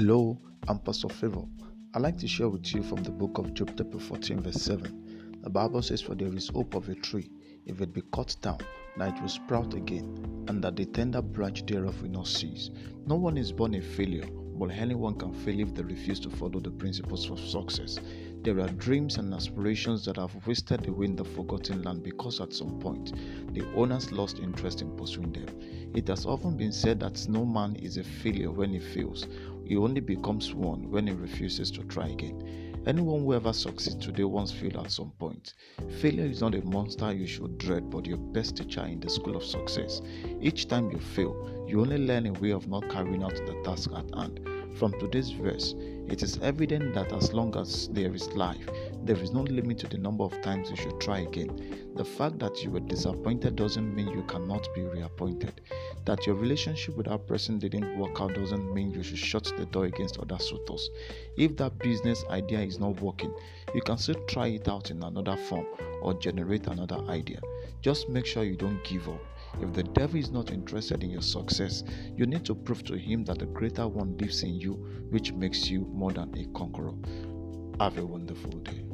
Hello, I'm Pastor Favor. I'd like to share with you from the book of Job, chapter 14, verse 7. The Bible says, For there is hope of a tree, if it be cut down, that it will sprout again, and that the tender branch thereof will not cease. No one is born a failure, but anyone can fail if they refuse to follow the principles of success. There are dreams and aspirations that have wasted away in the forgotten land because at some point the owners lost interest in pursuing them. It has often been said that no man is a failure when he fails, he only becomes one when he refuses to try again. Anyone who ever succeeds today once failed at some point. Failure is not a monster you should dread, but your best teacher in the school of success. Each time you fail, you only learn a way of not carrying out the task at hand. From today's verse, it is evident that as long as there is life, there is no limit to the number of times you should try again. The fact that you were disappointed doesn't mean you cannot be reappointed. That your relationship with that person didn't work out doesn't mean you should shut the door against other suitors. If that business idea is not working, you can still try it out in another form or generate another idea. Just make sure you don't give up. If the devil is not interested in your success, you need to prove to him that the greater one lives in you, which makes you more than a conqueror. Have a wonderful day.